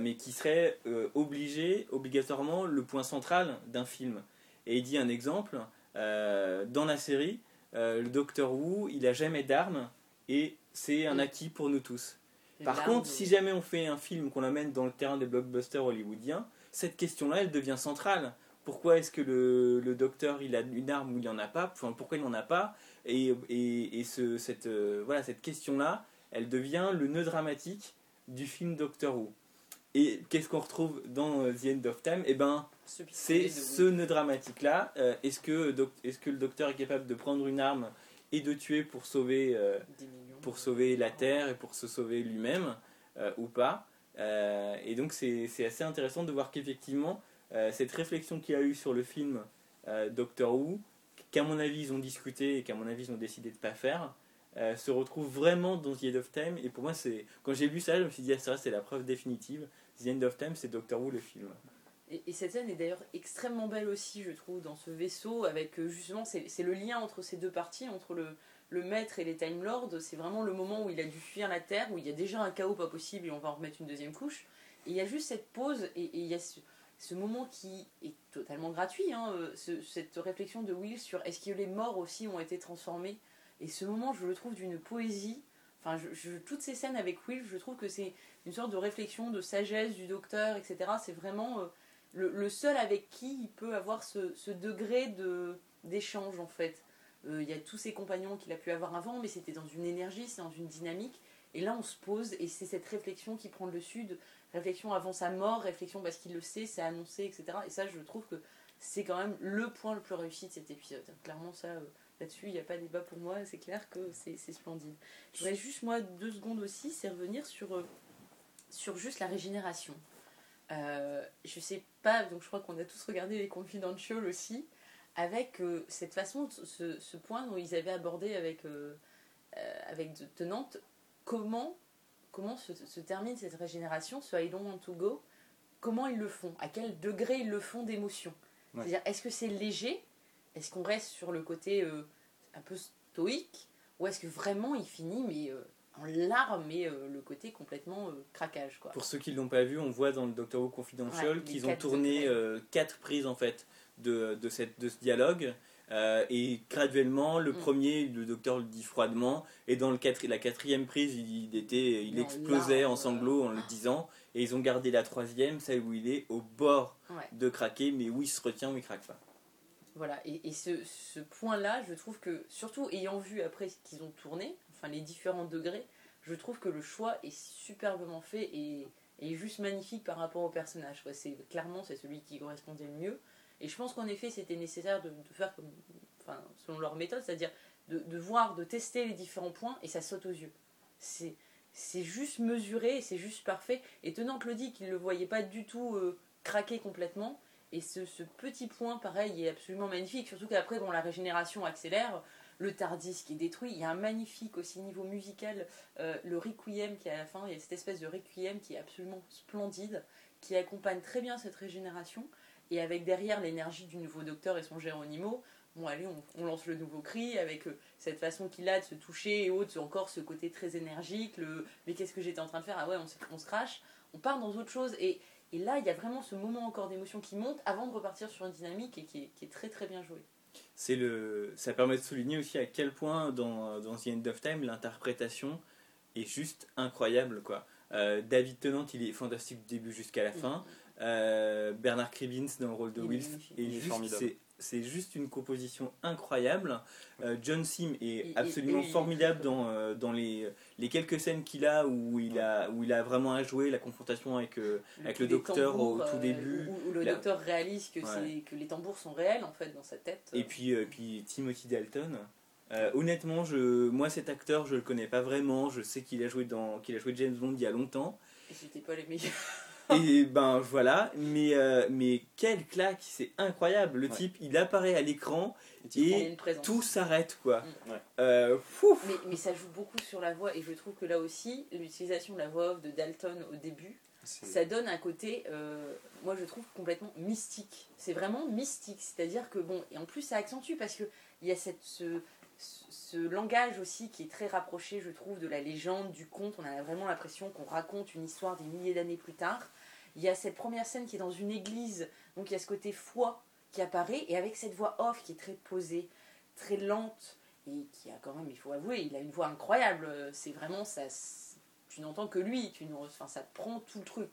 mais qui serait obligé, obligatoirement, le point central d'un film. Et il dit un exemple, dans la série, le Docteur Who, il a jamais d'armes et c'est un acquis pour nous tous. Par contre, si jamais on fait un film qu'on amène dans le terrain des blockbusters hollywoodiens, cette question-là, elle devient centrale. Pourquoi est-ce que le, docteur il a une arme ou il n'en a pas? Enfin, Pourquoi il n'en a pas? Et, et, ce, cette, euh, voilà, cette question-là, elle devient le nœud dramatique du film Doctor Who. Et qu'est-ce qu'on retrouve dans euh, The End of Time? Eh ben, c'est ce nœud dramatique-là. Euh, est-ce que, est que le docteur est capable de prendre une arme et de tuer pour sauver, pour sauver la Terre et pour se sauver lui-même ou pas? Et donc c'est assez intéressant de voir qu'effectivement, euh, cette réflexion qu'il y a eu sur le film euh, Doctor Who, qu'à mon avis ils ont discuté et qu'à mon avis ils ont décidé de ne pas faire, euh, se retrouve vraiment dans The End of Time. Et pour moi, c'est quand j'ai vu ça, je me suis dit, ah, c'est la preuve définitive. The End of Time, c'est Doctor Who le film. Et, cette scène est d'ailleurs extrêmement belle aussi, je trouve, dans ce vaisseau, avec justement, c'est le lien entre ces deux parties, entre le, le maître et les Time Lords. C'est vraiment le moment où il a dû fuir la Terre, où il y a déjà un chaos pas possible et on va en remettre une deuxième couche. Et il y a juste cette pause et, il y a ce moment qui est totalement gratuit, hein, euh, cette réflexion de Will sur est-ce que les morts aussi ont été transformés, et ce moment, je le trouve d'une poésie. Enfin, toutes ces scènes avec Will, je trouve que c'est une sorte de réflexion, de sagesse du docteur, etc. C'est vraiment euh, le, seul avec qui il peut avoir ce, degré de d'échange en fait. Euh, il y a tous ses compagnons qu'il a pu avoir avant, mais c'était dans une énergie, c'est dans une dynamique. Et là, on se pose, et c'est cette réflexion qui prend le dessus réflexion avant sa mort, réflexion parce qu'il le sait, c'est annoncé, etc. Et ça, je trouve que c'est quand même le point le plus réussi de cet épisode. Clairement, ça, euh, là-dessus, il n'y a pas de débat pour moi, c'est clair que c'est splendide. Je voudrais juste, moi, deux secondes aussi, c'est revenir sur, euh, sur juste la régénération. Euh, je sais pas, donc je crois qu'on a tous regardé les Confidential aussi, avec euh, cette façon, ce, ce, point dont ils avaient abordé avec, avec Tenante, comment comment se, termine cette régénération, ce I don't want to go, comment ils le font, à quel degré ils le font d'émotion. C'est-à-dire, est-ce que c'est léger Est-ce qu'on reste sur le côté euh, un peu stoïque Ou est-ce que vraiment il finit mais euh, en larmes et euh, le côté complètement craquage quoi. Pour ceux qui ne l'ont pas vu, on voit dans le Doctor Who Confidential qu'ils ont tourné quatre prises en fait de, de, cette, de ce dialogue. Euh, et graduellement, le mm. premier, le docteur le dit froidement, et dans le la quatrième prise, il, était, il explosait en sanglots en le disant, et ils ont gardé la troisième, celle où il est au bord de craquer, mais où il se retient, où il craque pas. Voilà, et, ce, ce point-là, je trouve que, surtout ayant vu après ce qu'ils ont tourné, les différents degrés, je trouve que le choix est superbement fait et, et juste magnifique par rapport au personnage. C'est clairement c'est celui qui correspondait le mieux. Et je pense qu'en effet, c'était nécessaire de, faire comme, selon leur méthode, c'est-à-dire de, voir, de tester les différents points et ça saute aux yeux. C'est, juste mesuré, c'est juste parfait. Et tenant que le dit qu'il ne le voyait pas du tout euh, craquer complètement. Et ce, petit point, pareil, est absolument magnifique. Surtout qu'après, quand la régénération accélère, le Tardis qui est détruit. Il y a un magnifique aussi niveau musical, euh, le Requiem qui est à la fin. Il y a cette espèce de Requiem qui est absolument splendide, qui accompagne très bien cette régénération et avec derrière l'énergie du nouveau docteur et son Géronimo, bon allez, on, lance le nouveau cri avec euh, cette façon qu'il a de se toucher et autres, encore ce côté très énergique, le mais qu'est-ce que j'étais en train de faire? Ah ouais, on, se crache, on part dans autre chose et, et là il y a vraiment ce moment encore d'émotion qui monte avant de repartir sur une dynamique et qui est, qui est très très bien joué. C'est le, ça permet de souligner aussi à quel point dans, dans The End of Time l'interprétation est juste incroyable quoi. Euh, David Tennant il est fantastique du début jusqu'à la fin. Euh, Bernard Kribins dans le rôle de Wilf est c'est juste une composition incroyable. Euh, John Sim est absolument formidable dans, euh, dans les, les quelques scènes qu'il a où il a où il a vraiment à jouer la confrontation avec, avec le docteur au tout début. Où, le docteur réalise que, que les tambours sont réels en fait dans sa tête. Et puis, puis Timothy Dalton. honnêtement, je, moi cet acteur, je le connais pas vraiment. Je sais qu'il a joué dans, qu'il a joué James Bond il y a longtemps. Et c'était pas les meilleurs. et ben voilà, mais, euh, mais quelle claque, c'est incroyable. Le type, il apparaît à l'écran et, tout s'arrête quoi. Mm. Euh, mais, mais, ça joue beaucoup sur la voix et je trouve que là aussi, l'utilisation de la voix off de Dalton au début, ça donne un côté, euh, moi je trouve complètement mystique. C'est vraiment mystique, c'est-à-dire que bon, et en plus ça accentue parce que il y a cette, ce, ce langage aussi qui est très rapproché, je trouve, de la légende, du conte. On a vraiment l'impression qu'on raconte une histoire des milliers d'années plus tard. Il y a cette première scène qui est dans une église, donc il y a ce côté foi qui apparaît, et avec cette voix off qui est très posée, très lente, et qui a quand même, il faut avouer, il a une voix incroyable. C'est vraiment ça. Tu n'entends que lui, tu enfin, ça prend tout le truc.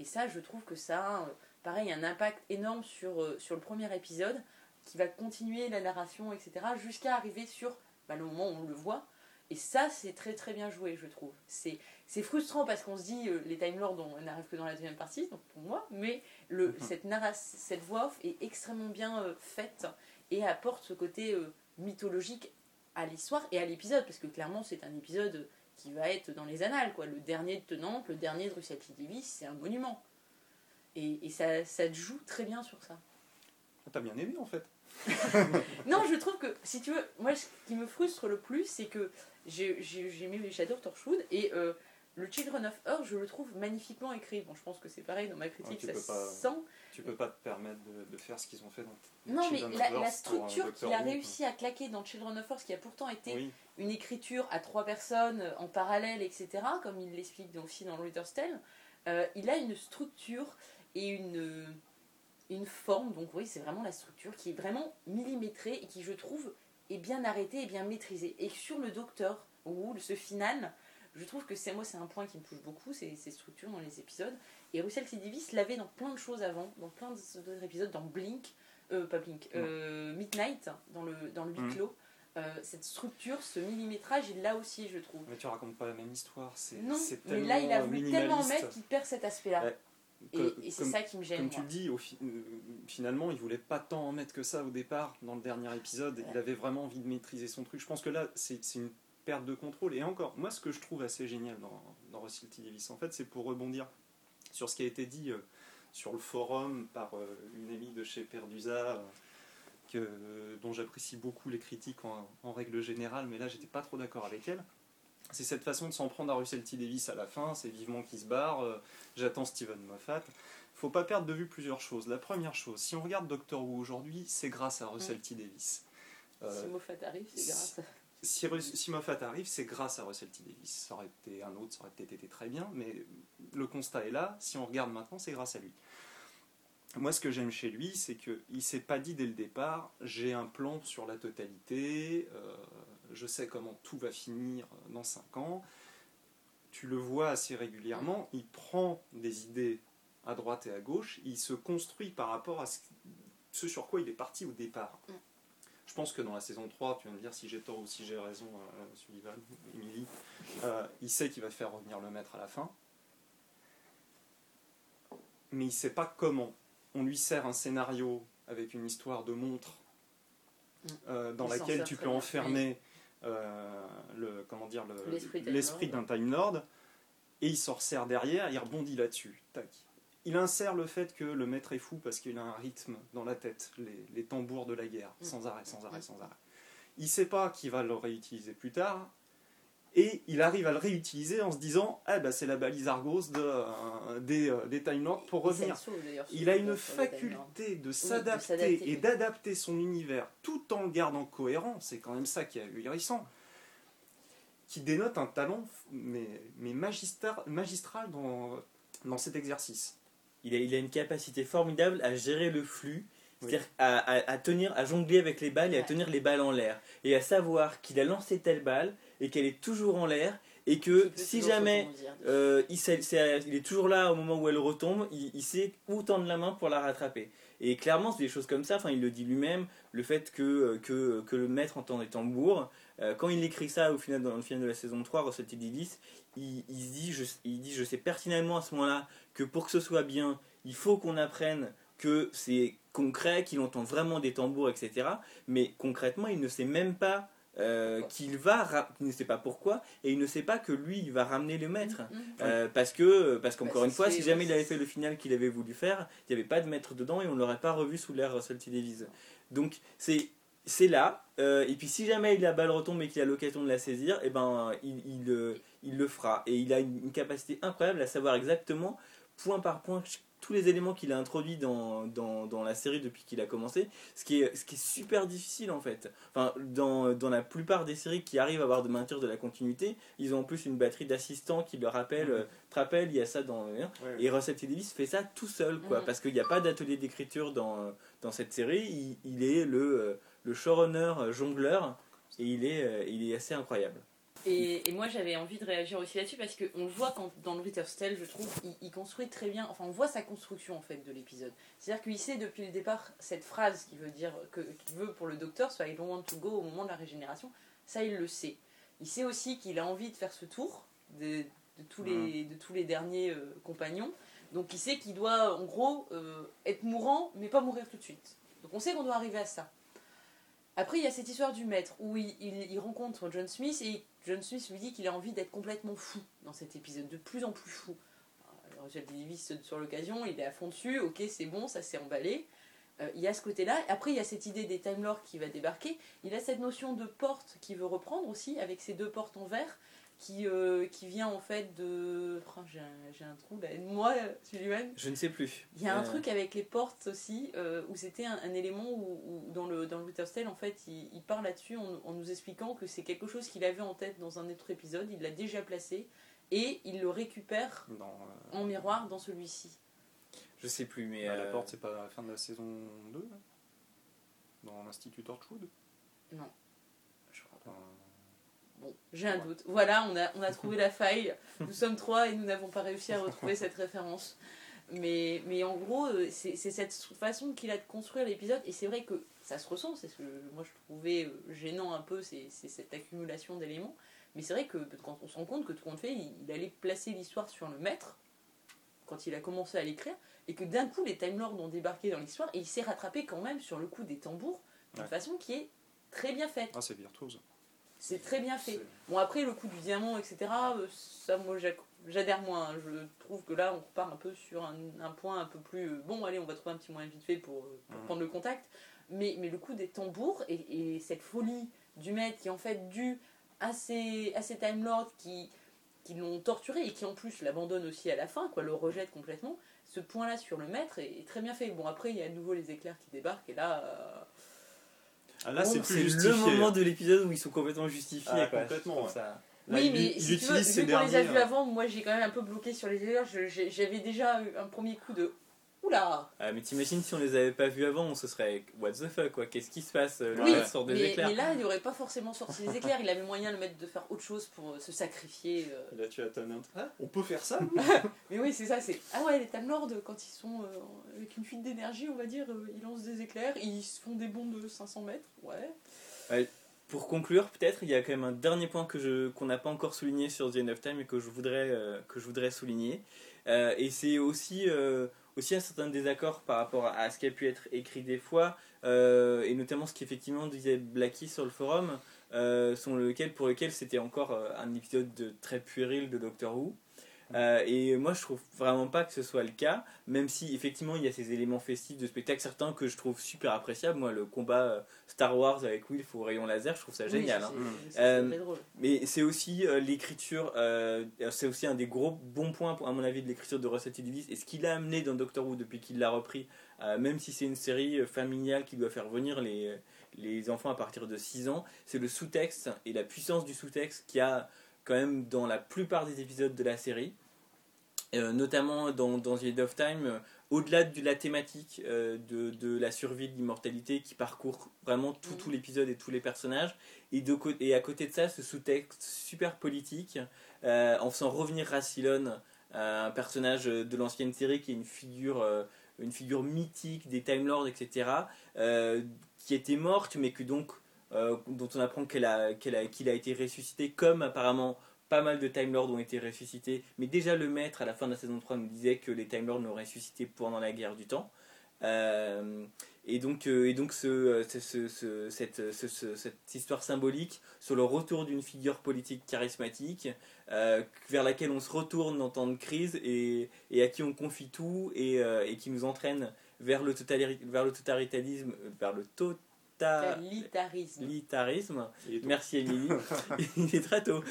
Et ça, je trouve que ça a, pareil, un impact énorme sur, euh, sur le premier épisode, qui va continuer la narration, etc., jusqu'à arriver sur bah, le moment où on le voit. Et ça, c'est très très bien joué, je trouve. C'est, c'est frustrant parce qu'on se dit euh, les Time Lords n'arrivent que dans la deuxième partie, donc pour moi, mais le, mhm. cette, cette voix off est extrêmement bien euh, faite et apporte ce côté mythologique à l'histoire et à l'épisode, parce que clairement, c'est un épisode qui va être dans les annales. Quoi. Le dernier de Tenant, le dernier de Russell T. C'est un monument. Et, et ça, ça joue très bien sur ça. T'as bien aimé en fait non, je trouve que, si tu veux, moi ce qui me frustre le plus, c'est que j'ai mis Shadow Torchwood et euh, le Children of Earth, je le trouve magnifiquement écrit. Bon, je pense que c'est pareil dans ma critique, ça sent. Tu peux pas te permettre de, faire ce qu'ils ont fait dans Non, mais la, structure qu'il a réussi à claquer dans Children of Earth, qui a pourtant été une écriture à trois personnes euh, en parallèle, etc., comme il l'explique aussi dans Reader's Tale, euh, il a une structure et une, une forme, donc oui, c'est vraiment la structure qui est vraiment millimétrée et qui, je trouve, est bien arrêtée et bien maîtrisée. Et sur le Docteur, ou ce final, je trouve que c'est moi c'est un point qui me touche beaucoup, ces, ces structures dans les épisodes. Et Russell T. Davis l'avait dans plein de choses avant, dans plein d'autres épisodes, dans Blink, euh, pas Blink, euh, Midnight, dans le, dans le huis clos. Euh, cette structure, ce millimétrage, il l'a aussi, je trouve. Mais tu racontes pas la même histoire. C'est, non, mais là, il a voulu tellement mettre qu'il perd cet aspect-là. Et, c'est ça qui me gêne. Comme tu le dis, au finalement, il voulait pas tant en mettre que ça au départ, dans le dernier épisode. Il avait vraiment envie de maîtriser son truc. Je pense que là, c'est, une perte de contrôle. Et encore, moi, ce que je trouve assez génial dans, dans Russell T. Davis, en fait, c'est pour rebondir sur ce qui a été dit euh, sur le forum par euh, une amie de chez Perdusa, euh, dont j'apprécie beaucoup les critiques en, règle générale, mais là, j'étais pas trop d'accord avec elle. C'est cette façon de s'en prendre à Russell T. Davis à la fin, c'est vivement qui se barre, j'attends Steven Moffat faut pas perdre de vue plusieurs choses. La première chose, si on regarde Doctor Who aujourd'hui, c'est grâce à Russell T. Davis. si Moffat arrive, c'est grâce à si, Moffat arrive, c'est grâce à Russell T. Davis. Ça aurait été un autre, ça aurait peut-être été très bien, mais le constat est là. Si on regarde maintenant, c'est grâce à lui. Moi, ce que j'aime chez lui, c'est qu'il ne s'est pas dit dès le départ j'ai un plan sur la totalité, euh, je sais comment tout va finir dans 5 ans. Tu le vois assez régulièrement, il prend des idées à droite et à gauche, il se construit par rapport à ce sur quoi il est parti au départ. Mm. Je pense que dans la saison 3, tu vas me dire si j'ai tort ou si j'ai raison, euh, Sullivan, Emily, euh, il sait qu'il va faire revenir le maître à la fin. Mais il ne sait pas comment. On lui sert un scénario avec une histoire de montre mm. euh, dans laquelle tu peux enfermer le, comment dire, l'esprit d'un Time Lord. Et il s'en sert derrière, il rebondit là-dessus. Tac il insère le fait que le maître est fou parce qu'il a un rythme dans la tête, les, tambours de la guerre, mm. sans arrêt, sans arrêt, sans arrêt. Il sait pas qu'il va le réutiliser plus tard, et il arrive à le réutiliser en se disant ah bah c'est la balise Argos de, euh, des, euh, des Time Lords pour revenir. il a une faculté de s'adapter et d'adapter son univers tout en le gardant cohérent, c'est quand même ça qui est ahurissant, qui dénote un talent mais, mais magistral dans, dans cet exercice. Il a, une capacité formidable à gérer le flux, c'est-à-dire à, tenir, à jongler avec les balles et à tenir les balles en l'air. Et à savoir qu'il a lancé telle balle et qu'elle est toujours en l'air et que si jamais euh, il, est, toujours là au moment où elle retombe, il, sait où tendre la main pour la rattraper. Et clairement, c'est des choses comme ça, enfin, il le dit lui-même, le fait que, euh, que, que le maître entend des tambours, euh, quand il écrit ça au final, dans le final de la saison 3, Russell T. Davis, il, dit, je, il dit Je sais pertinemment à ce moment-là que pour que ce soit bien, il faut qu'on apprenne que c'est concret, qu'il entend vraiment des tambours, etc. Mais concrètement, il ne sait même pas euh, qu'il va, il ne sait pas pourquoi, et il ne sait pas que lui, il va ramener le maître. Mm, mm. Euh, parce que, parce qu'encore bah, une fois, si jamais il avait fait le final qu'il avait voulu faire, il n'y avait pas de maître dedans et on ne l'aurait pas revu sous l'ère Russell T. Davis. Donc, c'est c'est là. Euh, et puis si jamais la balle retombe et qu'il a l'occasion de la saisir, et eh ben, il, il, euh, il, le fera. Et il a une, capacité incroyable à savoir exactement, point par point, tous les éléments qu'il a introduits dans, dans, dans, la série depuis qu'il a commencé, ce qui, est, ce qui est super difficile en fait. Enfin, dans, dans la plupart des séries qui arrivent à avoir de maintenir de la continuité, ils ont en plus une batterie d'assistants qui leur rappellent, euh, te rappelle, il y a ça dans... Et Russell T. Davis fait ça tout seul, quoi, mhm. parce qu'il n'y a pas d'atelier d'écriture dans, dans cette série, il, il est le le showrunner euh, jongleur et il est, euh, il est assez incroyable. Et, et moi j'avais envie de réagir aussi là-dessus parce qu'on le voit quand, dans le Tale, je trouve, il, il construit très bien, enfin on voit sa construction en fait de l'épisode. C'est-à-dire qu'il sait depuis le départ cette phrase qui veut dire, que, qu'il veut pour le docteur, soit I don't want to go au moment de la régénération, ça il le sait. Il sait aussi qu'il a envie de faire ce tour de, de tous, les, de tous les derniers euh, compagnons. Donc il sait qu'il doit en gros euh, être mourant mais pas mourir tout de suite. Donc on sait qu'on doit arriver à ça. Après, il y a cette histoire du maître où il, il- rencontre John Smith et John Smith lui dit qu'il a envie d'être complètement fou dans cet épisode, de plus en plus fou. Alors, Richard Davis saute sur l'occasion, il est à fond dessus, ok, c'est bon, ça s'est emballé. Euh, il y a ce côté-là. Après, il y a cette idée des Time Lords qui va débarquer. Il a cette notion de porte qu'il veut reprendre aussi, avec ces deux portes en verre, qui, euh, qui vient en fait de. Oh, j'ai un, un trou là, moi, Sullivan. Je ne sais plus. Il y a un Euh, truc avec les portes aussi, euh, où c'était un, un élément où, où dans le, dans Tale, en fait, il, il parle là-dessus en, en nous expliquant que c'est quelque chose qu'il avait en tête dans un autre épisode, il l'a déjà placé, et il le récupère Dans, euh, en miroir dans celui-ci. Je sais plus, mais. bah, La porte, c'est pas à la fin de la saison 2 là Dans l'Institut Torchwood? Non, je crois pas. Bon, j'ai un doute. Voilà, on a, on a trouvé la faille. Nous sommes trois et nous n'avons pas réussi à retrouver cette référence. Mais, mais en gros, euh, c'est cette façon qu'il a de construire l'épisode. Et c'est vrai que ça se ressent. C'est ce que moi je trouvais euh, gênant un peu, c'est c'est cette accumulation d'éléments. Mais c'est vrai que quand on se rend compte que tout compte fait, il, il allait placer l'histoire sur le maître quand il a commencé à l'écrire. Et que d'un coup, les Time Lords ont débarqué dans l'histoire. Et il s'est rattrapé quand même sur le coup des tambours d'une Ouais. façon qui est très bien faite. Ah, c'est virtuose. C'est très bien fait. Bon, après, le coup du diamant, etc., euh, ça, moi, j'adhère moins. hein. Je trouve que là, on repart un peu sur un, un point un peu plus. euh, bon, allez, on va trouver un petit moyen vite fait pour, euh, pour Mhm. prendre le contact. Mais, mais le coup des tambours et, et cette folie du maître qui est en fait due à ces, à ces Time Lords qui, qui l'ont torturé et qui en plus l'abandonnent aussi à la fin, quoi, le rejettent complètement. Ce point-là sur le maître est, est très bien fait. Bon, après, il y a à nouveau les éclairs qui débarquent et là. euh, Ah, là, c'est plus le justifié. moment de l'épisode où ils sont complètement justifiés. Ah, quoi. complètement, Je trouve ouais. ça- Là, oui, mais si tu veux, vu qu'on les a vus euh, avant, moi j'ai quand même un peu bloqué sur les erreurs. J'avais déjà eu un premier coup de Oula Ah, mais t'imagines si on les avait pas vus avant, on se serait what the fuck quoi, qu'est-ce qui se passe Le Oui, gars sort des mais, éclairs. mais là, il n'aurait pas forcément sorti les éclairs. Il avait moyen de mettre de faire autre chose pour euh, se sacrifier. euh. Là, tu as main. Ah, on peut faire ça Mais oui, c'est ça. C'est ah ouais, les Time Lords quand ils sont euh, avec une fuite d'énergie, on va dire, euh, ils lancent des éclairs, ils se font des bonds de 500 mètres. Ouais. Pour conclure, peut-être, il y a quand même un dernier point que je qu'on n'a pas encore souligné sur The End of Time et que je voudrais euh, que je voudrais souligner. Euh, et c'est aussi euh, aussi un certain désaccord par rapport à, ce qui a pu être écrit des fois euh, et notamment ce qu'effectivement disait Blackie sur le forum, euh, pour lequel c'était encore euh, un épisode de, très puéril de Doctor Who. Euh, et moi je trouve vraiment pas que ce soit le cas, même si effectivement il y a ces éléments festifs de spectacle, certains que je trouve super appréciables. Moi, le combat euh, Star Wars avec Wilf au rayon laser, je trouve ça génial. hein. Euh. Mais c'est aussi euh, l'écriture, c'est aussi un des gros bons points, à mon avis, de l'écriture de Russell T. Davies et ce qu'il a amené dans Doctor Who depuis qu'il l'a repris, même si c'est une série familiale qui doit faire venir les, les enfants à partir de 6 ans, c'est le sous-texte et la puissance du sous-texte qu'il y a quand même dans la plupart des épisodes de la série. Euh, notamment dans, dans The End of Time, euh, au-delà de la thématique euh, de, de la survie de l'immortalité qui parcourt vraiment tout, tout l'épisode et tous les personnages, et, de, co- et à côté de ça, ce sous-texte super politique, en faisant revenir Rassilon, un personnage de l'ancienne série qui est une figure, une figure mythique des Time Lords, etc., qui était morte, mais que donc, euh, dont on apprend a, a, qu'il a été ressuscité, comme apparemment pas mal de Time Lords ont été ressuscités, mais déjà le maître à la fin de la saison 3 nous disait que les Time Lords l'ont ressuscité pendant la guerre du temps. Euh, et donc, euh, et donc ce, ce- ce- ce- cette, ce- ce- cette histoire symbolique sur le retour d'une figure politique charismatique vers laquelle on se retourne en temps de crise et, et à qui on confie tout et, et qui nous entraîne vers le, vers le totalitarisme, vers le Totalitarisme. Totalitarisme. Il est tôt. Merci Émilie. Il est très tôt.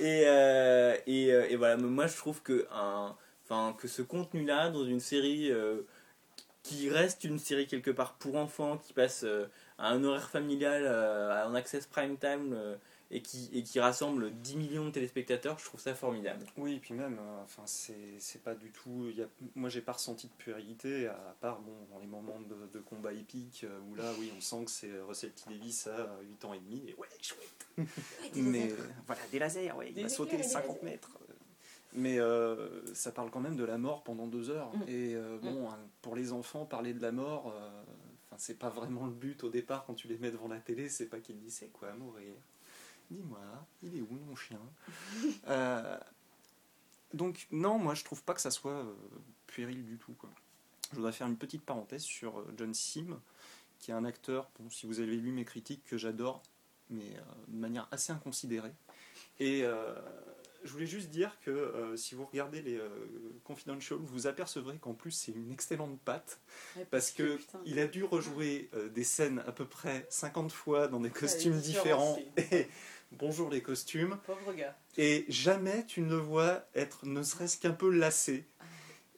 et, euh, et, euh, et voilà, moi je trouve que, un, enfin, que ce contenu-là, dans une série euh, qui reste une série quelque part pour enfants, qui passe euh, à un horaire familial, euh, en access prime time, euh, et qui, et qui rassemble 10 millions de téléspectateurs, je trouve ça formidable. Oui, et puis même, euh, enfin, c'est pas du tout. Y a, moi, j'ai pas ressenti de puérilité, à part bon, dans les moments de, de combat épique, euh, où là, oui, on sent que c'est Russell T. Davis à 8 ans et demi, et ouais, chouette Mais voilà, des lasers, ouais, il va sauter les 50 mètres. Mais euh, ça parle quand même de la mort pendant deux heures. Mm. Et euh, Mm. bon, hein, pour les enfants, parler de la mort, euh, enfin, c'est pas vraiment le but au départ quand tu les mets devant la télé, c'est pas qu'ils disent c'est quoi mourir? Dis-moi, il est où mon chien Euh, Donc, non, moi je trouve pas que ça soit euh, puéril du tout. Quoi. Je voudrais faire une petite parenthèse sur euh, John Sim, qui est un acteur, bon, si vous avez lu mes critiques, que j'adore, mais euh, de manière assez inconsidérée. Et je voulais juste dire que euh, si vous regardez les euh, Confidential, vous apercevrez qu'en plus c'est une excellente patte, Ouais, parce que putain, il a dû rejouer euh, des scènes à peu près 50 fois dans des costumes différents, différents. Et bonjour les costumes. Pauvre gars. Et jamais tu ne le vois être ne serait-ce qu'un peu lassé.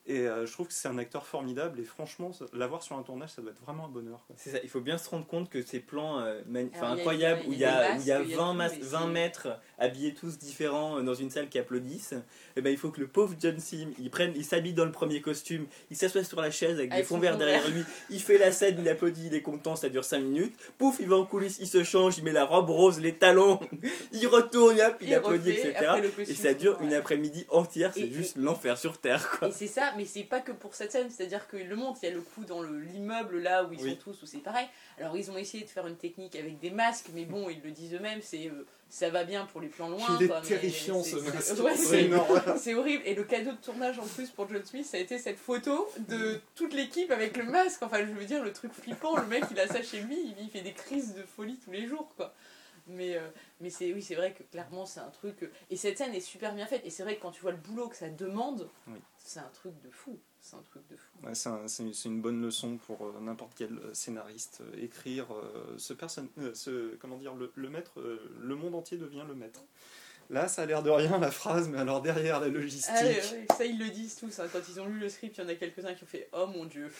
Et euh, je trouve que c'est un acteur formidable et franchement, l'avoir sur un tournage, ça doit être vraiment un bonheur. C'est ça, il faut bien se rendre compte que ces plans euh, incroyables il où y il y a où il y a masques, il y a 20, tout, mas- mais 20 c'est- mètres habillés tous différents euh, dans une salle qui applaudissent, et ben, il faut que le pauvre John Sim, il, prenne, il s'habille dans le premier costume, il s'assoit sur la chaise avec des fonds verts derrière vert. lui, il fait la scène, il applaudit, il est content, ça dure 5 minutes, pouf, il va en coulisses, il se change, il met la robe rose, les talons, il retourne, hop, il, Il applaudit, refait, etc. Et ça dure une après-midi entière, c'est juste l'enfer sur Terre. Quoi. Et c'est ça, mais c'est pas que pour cette scène, c'est-à-dire qu'il le montre, il y a le coup dans le- l'immeuble là où ils Oui. sont tous, où c'est pareil. Alors ils ont essayé de faire une technique avec des masques, mais bon, ils le disent eux-mêmes, c'est euh, ça va bien pour les plans loin. Il est quoi, mais terrifiant c'est- ce c'est- masque. C'est c'est-. C'est horrible. Et le cadeau de tournage en plus pour John Smith, ça a été cette photo de toute l'équipe avec le masque. Enfin, je veux dire, le truc flippant, le mec il a ça chez lui, il- il fait des crises de folie tous les jours, quoi. Mais, euh, mais c'est oui, c'est vrai que clairement c'est un truc. euh, Et cette scène est super bien faite. Et c'est vrai que quand tu vois le boulot que ça demande, Oui. c'est un truc de fou. C'est un truc de fou. Ouais, c'est un- c'est une, c'est une bonne leçon pour euh, n'importe quel euh, scénariste. euh, écrire euh, ce personne, euh, ce, comment dire, le, le maître, euh, le monde entier devient le maître. Là, ça a l'air de rien la phrase, mais alors derrière la logistique. Ah, ouais, ouais, ça ils le disent tous. hein. Quand ils ont lu le script, il y en a quelques-uns qui ont fait Oh mon dieu.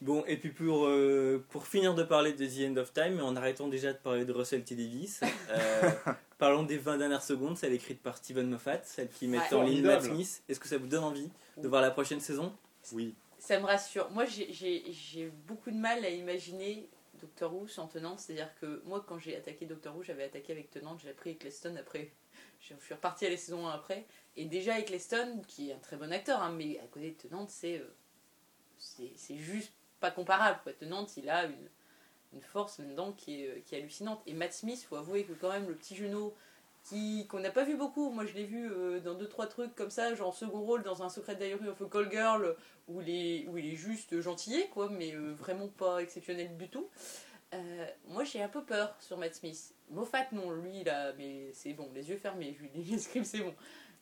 Bon, et puis pour, euh, pour finir de parler de The End of Time, en arrêtant déjà de parler de Russell T. Davis, euh, parlons des 20 dernières secondes, celle écrite par Steven Moffat, celle qui met Ouais. en ligne Matt. Smith. Est-ce que ça vous donne envie de voir la prochaine saison? Oui. Ça me rassure. Moi, j'ai- beaucoup de mal à imaginer Doctor Who sans Tenante. C'est-à-dire que moi, quand j'ai attaqué Doctor Who, j'avais attaqué avec Tenante, j'ai appris Eccleston après. Je suis repartie à la saison 1 après. Et déjà, Eccleston, qui est un très bon acteur, hein, mais à côté de Tenante, c'est euh, c'est c'est juste pas comparable. Quoi. Tenante, il a une, force là-dedans qui est, euh, qui est hallucinante. Et Matt Smith, faut avouer que quand même, le petit genou qui qu'on n'a pas vu beaucoup. Moi, je l'ai vu euh, dans deux trois trucs comme ça, genre second rôle dans un Secret Diary of a Call Girl où il est, où il est juste gentillet, quoi, mais euh, vraiment pas exceptionnel du tout. Moi, j'ai un peu peur sur Matt Smith. Moffat, non, lui, là, mais c'est bon, les yeux fermés, je lui les scripts, c'est bon.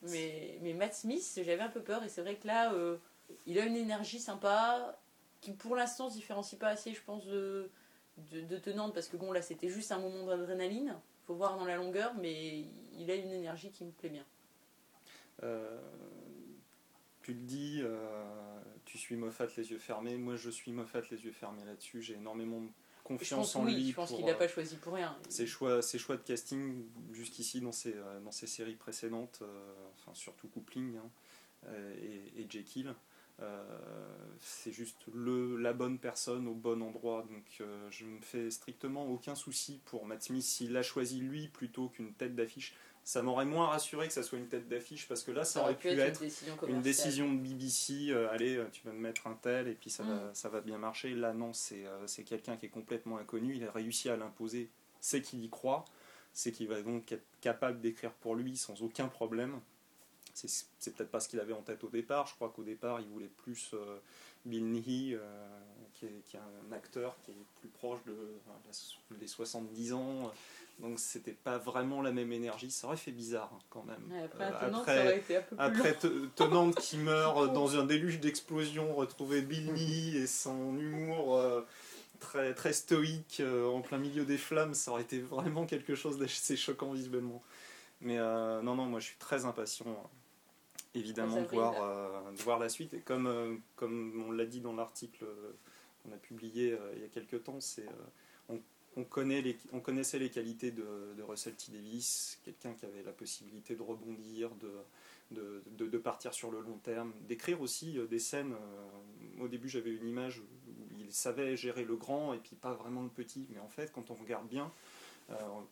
Mais, mais Matt Smith, j'avais un peu peur, et c'est vrai que là, il a une énergie sympa, qui pour l'instant se différencie pas assez, je pense, de, de, de Tenante, parce que bon, là, c'était juste un moment d'adrénaline, faut voir dans la longueur, mais il a une énergie qui me plaît bien. Euh, tu le dis, euh, tu suis Moffat les yeux fermés. Moi, je suis Moffat les yeux fermés là-dessus. J'ai énormément confiance en oui, lui. je pense qu'il l'a euh, pas choisi pour rien. ses choix, ses choix de casting jusqu'ici dans ses, dans ses séries précédentes, euh, enfin surtout Coupling hein, et, et Jekyll, c'est juste le, la bonne personne au bon endroit. Donc euh, je me fais strictement aucun souci pour Matt Smith s'il l'a choisi lui plutôt qu'une tête d'affiche. Ça m'aurait moins rassuré que ça soit une tête d'affiche parce que là ça, aurait pu être une décision une commerciale. décision de BBC, euh, allez, euh, tu vas me mettre un tel et puis ça, Mm. va, ça va bien marcher. Là, non, c'est euh, c'est quelqu'un qui est complètement inconnu. Il a réussi à l'imposer. C'est qu'il y croit. C'est qu'il va donc être capable d'écrire pour lui sans aucun problème. C'est peut-être pas ce qu'il avait en tête au départ. Je crois qu'au départ, il voulait plus euh, Bill Nighy, euh, qui, est, qui est un acteur qui est plus proche de des 70 ans. Donc, c'était pas vraiment la même énergie. Ça aurait fait bizarre hein, quand même. Après, Euh, après- ça aurait été un peu plus long. après Te- Tenante qui meurt dans un déluge d'explosions, retrouver Billy et son humour très, très stoïque euh, en plein milieu des flammes, ça aurait été vraiment quelque chose d'assez choquant visuellement. Mais euh, non, non, moi je suis très impatient euh, évidemment de voir, euh, de voir la suite. Et comme, euh, comme on l'a dit dans l'article euh, qu'on a publié il y a quelques temps, c'est, on, on, connaît les, on connaissait les qualités de, de Russell T. Davis, quelqu'un qui avait la possibilité de rebondir, de, de, de, partir sur le long terme, d'écrire aussi des scènes. au début, j'avais une image où il savait gérer le grand et puis pas vraiment le petit. Mais en fait, quand on regarde bien,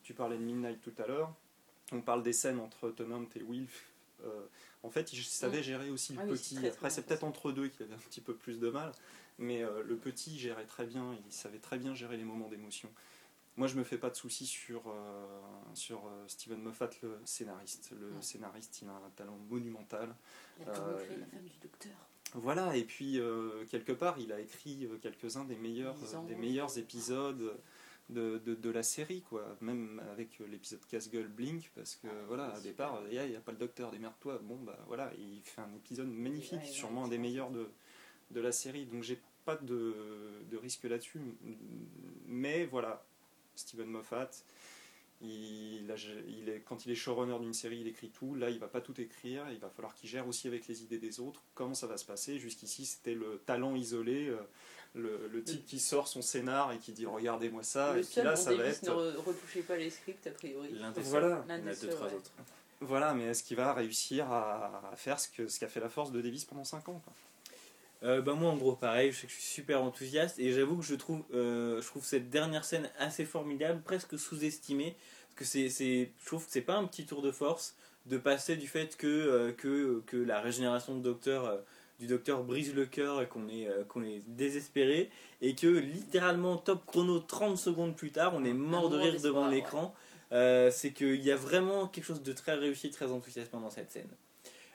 tu parlais de Midnight tout à l'heure, on parle des scènes entre Tennant et Wilf. Euh, en fait, il savait mm. gérer aussi le ah petit. Après, c'est peut-être entre deux qu'il avait un petit peu plus de mal, mais euh, le petit gérait très bien. Il savait très bien gérer les moments d'émotion. Moi, je me fais pas de soucis sur, euh, sur Steven Moffat, le scénariste. Le scénariste, il a un talent monumental. Il a la femme du docteur. Voilà, et puis quelque part, il a écrit quelques-uns des meilleurs, des meilleurs épisodes de, de, la série, quoi. Même avec l'épisode casse-gueule Blink, parce que ah, voilà, à départ, il n'y a, pas le docteur, démerde-toi. Bon, bah voilà, il fait un épisode magnifique, sûrement un des meilleurs de, de la série. Donc j'ai pas de, de risque là-dessus. Mais voilà, Steven Moffat, il, il est, quand il est showrunner d'une série, il écrit tout. Là, il va pas tout écrire. Il va falloir qu'il gère aussi avec les idées des autres. Comment ça va se passer? Jusqu'ici, c'était le talent isolé. Euh, le, type qui sort son scénar et qui dit regardez-moi ça, et puis là ça va être. ne retouchez pas les scripts a priori. L'un des voilà. A deux, trois autres. Voilà, mais est-ce qu'il va réussir à, faire ce qu'a ce qu'a fait la force de Davis pendant 5 ans Euh, bah moi en gros pareil, je sais que je suis super enthousiaste et j'avoue que je trouve, euh, je trouve cette dernière scène assez formidable, presque sous-estimée, parce que c'est, je trouve que c'est pas un petit tour de force de passer du fait que, euh, que, que la régénération de Docteur du docteur brise le cœur et qu'on est, qu'on est désespéré, et que littéralement, top chrono, 30 secondes plus tard, on est mort de rire devant l'écran. C'est qu'il y a vraiment quelque chose de très réussi, très enthousiasmant dans cette scène.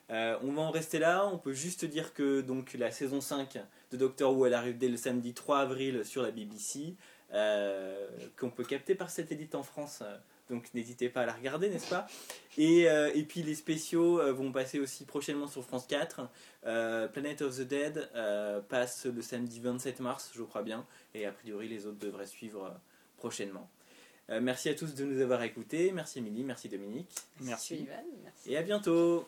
Euh, on va en rester là, on peut juste dire que donc, la saison 5 de Doctor Who elle arrive dès le samedi 3 avril sur la BBC, qu'on peut capter par satellite en France donc n'hésitez pas à la regarder, n'est-ce pas? Et, euh, et, puis les spéciaux euh, vont passer aussi prochainement sur France 4. Euh, Planet of the Dead passe le samedi 27 mars, je crois bien, et a priori les autres devraient suivre prochainement. merci à tous de nous avoir écoutés. Merci Émilie, merci Dominique. Merci. Et à bientôt.